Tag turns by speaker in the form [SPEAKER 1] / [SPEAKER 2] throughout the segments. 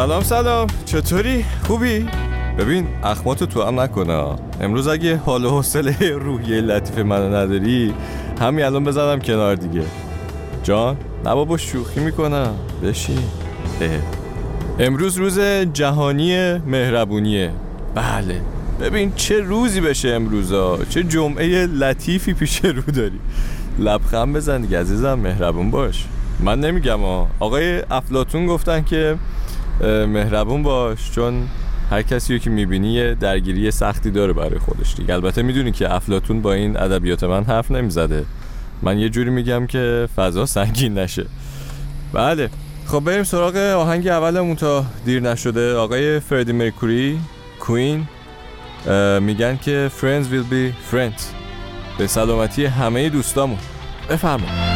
[SPEAKER 1] سلام سلام. چطوری؟ خوبی؟ ببین اخماتو تو هم نکنه امروز اگه حال و حوصله روحیه لطیف منو نداری همین الان بزنم کنار دیگه. جان نه بابا شوخی می‌کنم. بشین. امروز روز جهانی مهربونیه. بله. ببین چه روزی بشه امروزا؟ چه جمعه لطیفی پیش رو داری. لبخند بزن دیگه عزیزم مهربون باش. من نمیگم آقای افلاتون گفتن که مهربون باش چون هر کسی که می‌بینی یه درگیری سختی داره برای خودش دیگه. البته می‌دونی که افلاتون با این ادبیات من حرف نمی‌زده. من یه جوری میگم که فضا سنگین نشه. بله خب بریم سراغ آهنگ اولمون تا دیر نشده. آقای فردی مرکوری کوین میگن که friends will be friends. به سلامتی همه دوستامون. بفرمایید.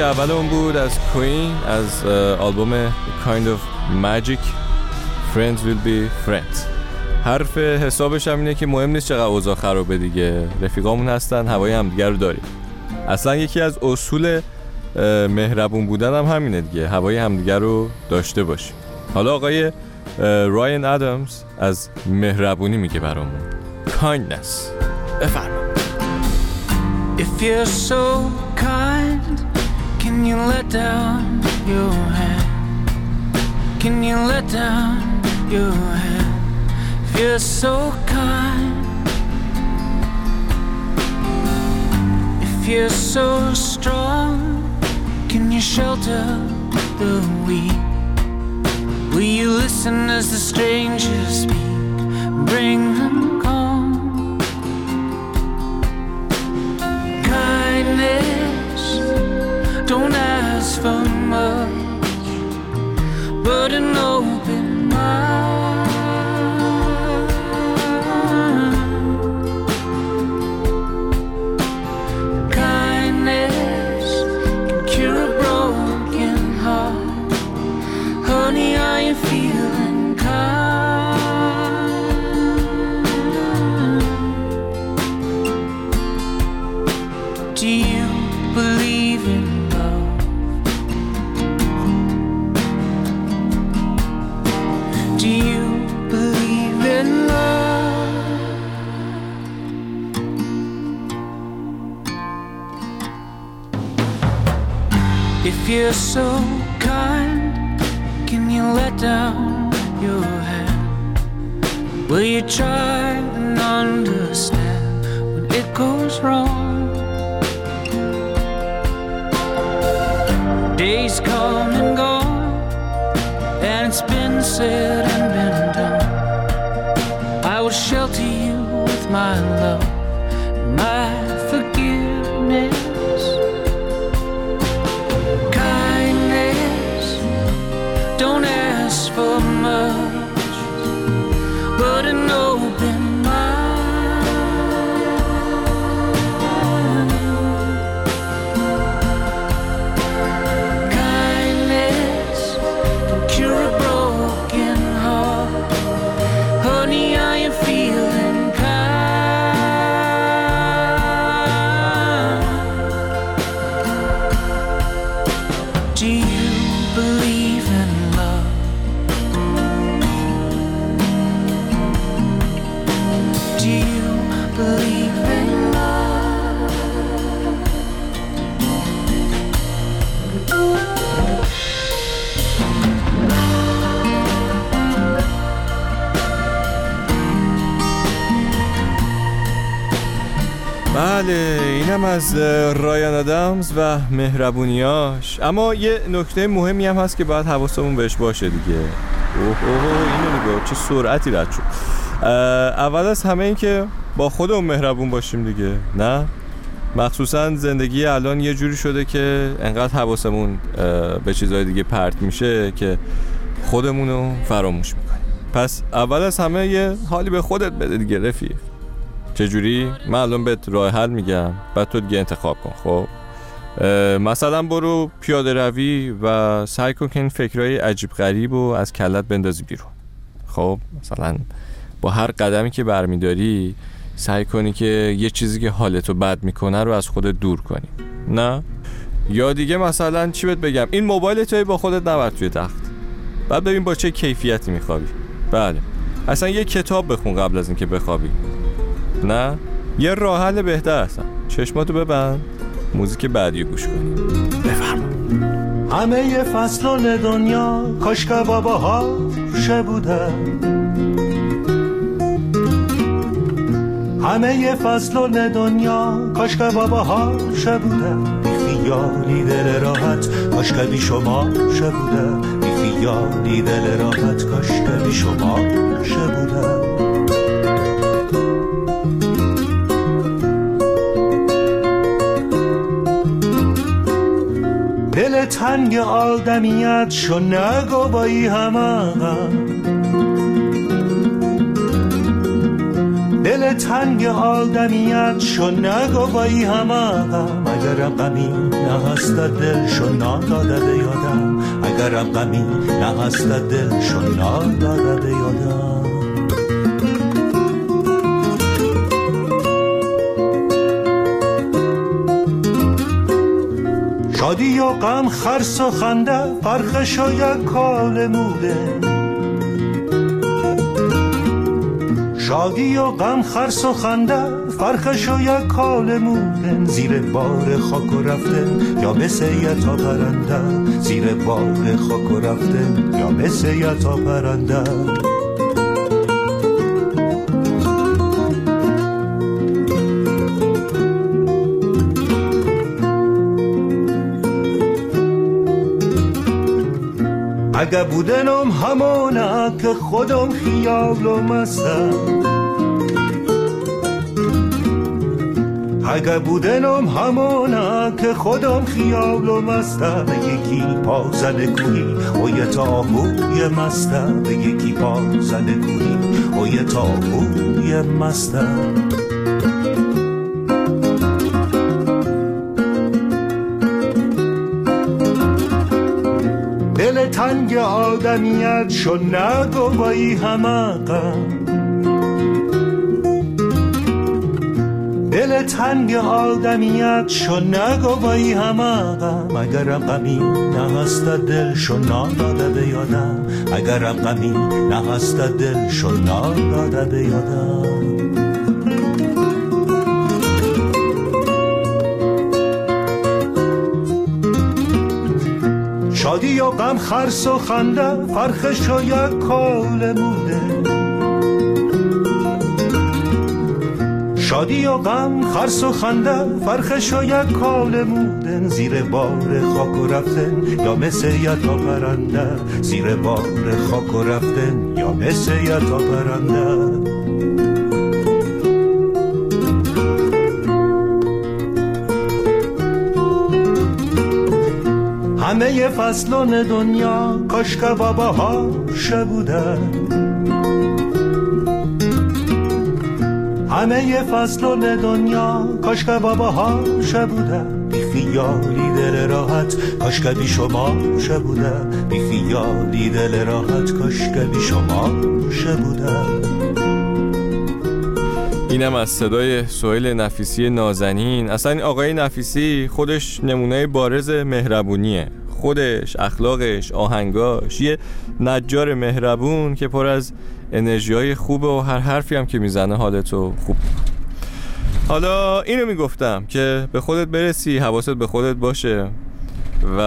[SPEAKER 1] از موزیک اولمون بود از کوین از آلبوم Kind of Magic Friends Will Be Friends.
[SPEAKER 2] حرف حسابش هم اینه که مهم نیست چقدر اوضاع خرابه دیگه. رفیقامون هستن هوای همدیگه رو داریم. اصلا یکی از اصول مهربون بودن هم همینه دیگه. هوای همدیگه رو داشته باشیم. حالا آقای راین ادمز از مهربونی میگه برامون. Kindness. بفرما. If you're so kind Can you let down your hand? Can you let down your hand? If you're so kind. If you're so strong. Can you shelter the weak? Will you listen as the strangers speak? Bring them calm. For much, but an open you're so kind, can you let down your hand? Will you try and understand when it goes wrong? Days come and go, and it's been said and been done. I will shelter you with my love, my بله اینم از رایان آدامز و مهربونیاش. اما یه نکته مهمی هم هست که باید حواسمون بهش باشه دیگه. اوه اوه اینو نگاه چه سرعتی رد شد. اول از همه این که با خودمون مهربون باشیم دیگه نه؟ مخصوصا زندگی الان یه جوری شده که انقدر حواسمون به چیزهای دیگه پرت میشه که خودمونو فراموش می‌کنیم. پس اول از همه یه حالی به خودت بده دیگه رفیق. چجوری؟ من الان بهت راه حل میگم. بعد تو دیگه انتخاب کن خب؟ مثلا برو پیاده روی و سعی کن که این فکرهای عجیب غریب و از کلت بندازی بیرون. خب؟ مثلا با هر قدمی که برمیداری سعی کنی که یه چیزی که حالتو بد می‌کنه رو از خودت دور کنی. نه؟ یا دیگه مثلا چی بهت بگم؟ این موبایل توی با خودت نبر توی تخت. بعد ببین با چه کیفیتی میخوابی. بله. اصلا یه کتاب بخون قبل از اینکه بخوابی. نه؟ یه راه حل بهتر هستم. چشماتو ببند. موزیک بعدی گوش کن بفرما همه فصلان دنیا کاش که ها بودن. همه فصلان دنیا کاش که ها بودن. بی خیالی دل راحت کاش بی شما بودن. بی خیالی دل راحت کاش بی شما بودن. تنگ آدمیت شو نگو ای همه دل تنگ آدمیت شو نگو ای همه اگرم غمی نه هست دل شو ناداده به یادم. اگرم غمی نه هست دل شو ناداده به یادم.
[SPEAKER 3] شادی و غم خرس و خنده فرخش و یک کال موده شادی و غم خرس و خنده و یک کال مودن زیر بار خاک و رفتن یا مثل یتا پرنده. زیر بار خاک و رفتن یا مثل یتا پرنده. اگه بودنم همونه که خودم خیال و مستم. اگه بودنم همونه که خودم خیال و مسته به یکی پا زده کوی و یه تاهوی مسته به یکی پا زده کوی و یه تاهوی مسته دل تنگ آدمیت شو نگو بایی همه دل تنگ آدمیت شو نگو بایی همه غم. اگرم غمی نهست دل شو ناداده یادم. اگرم غمی نهست دل شو ناداده یادم. شادی و غم خرس و خنده فرخش و یک کال موده شادی و غم خرس و خنده فرخش و یک کال مودن زیر بار خاک و رفتن یا مثل تا پرنده. زیر بار خاک و رفتن یا مثل تا پرنده. همه فصلان دنیا کاشکه بابا ها بودن. همه فصلون دنیا کاش که بابا ها بوده بی خیالی دل راحت کاش بی شما بوده بی خیالی دل راحت کاش بی شما بوده
[SPEAKER 1] اینم از صدای سویل نفیسی نازنین. اصلا این آقای نفیسی خودش نمونه بارز مهربونیه. خودش اخلاقش آهنگاش یه نجار مهربون که پر از انرژی های خوبه و هر حرفی هم که می‌زنه حالتو خوب. حالا اینو می‌گفتم که به خودت برسی حواست به خودت باشه و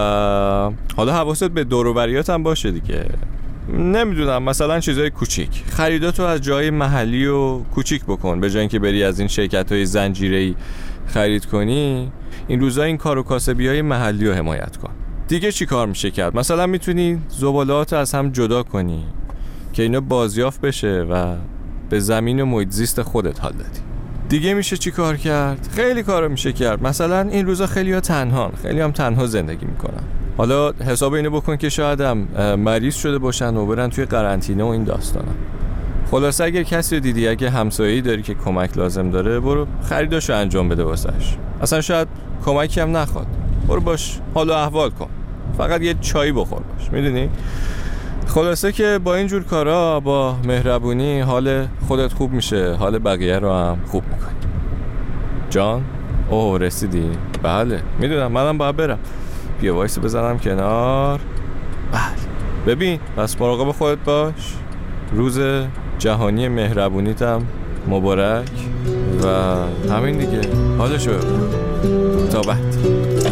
[SPEAKER 1] حالا حواست به دوروبریات هم باشه دیگه. نمی‌دونم مثلا چیزای کوچیک. خریداتو از جای محلی و کوچیک بکن. به جای اینکه بری از این شرکت های زنجیره خرید کنی این روزا این کار و کاسبی های محلی رو حمایت کن. دیگه چی کار میشه کرد؟ مثلا می‌تونی زبالات از هم جدا کنی که اینا بازیافت بشه و به زمین و محیط زیست خودت حال دادی دیگه میشه چی کار کرد؟ خیلی کارا میشه کرد. مثلا این روزا خیلی ها تنهان خیلی هم تنها زندگی می‌کنن. حالا حساب اینو بکن که شاید هم مریض شده باشن و برن توی قرنطینه و این داستانم خلاصه اگر کسی رو دیدی اگه همسایه‌ای داری که کمک لازم داره برو خریداشو انجام بده واسش اصلا شاید کمکی هم نخواد. برو باش حالا احوال کن. فقط یه چایی بخور باش می‌دونی؟ خلاصه که با اینجور کارا با مهربونی حال خودت خوب میشه حال بقیه رو هم خوب می‌کنی. جان اوه رسیدی؟ بله می‌دونم منم باید برم. بیا وایس بزنم کنار. بله. ببین پس مراقب خودت باش. روز جهانی مهربونیتم مبارک و همین دیگه. حالشو تا بعد.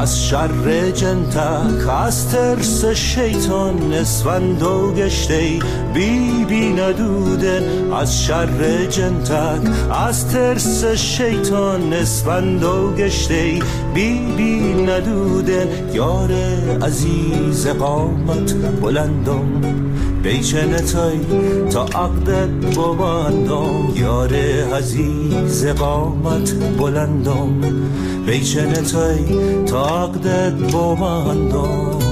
[SPEAKER 3] از شر جنتک از ترس شیطان نسوند و گشته بی بی ندودن از شر جنتک از ترس شیطان نسوند و گشته بی بی ندودن یار عزیز قامت بلندم. بیچه تای تا عقدت ببندم. یار عزیز قامت بلندم. بیچه تای تا عقدت ببندم.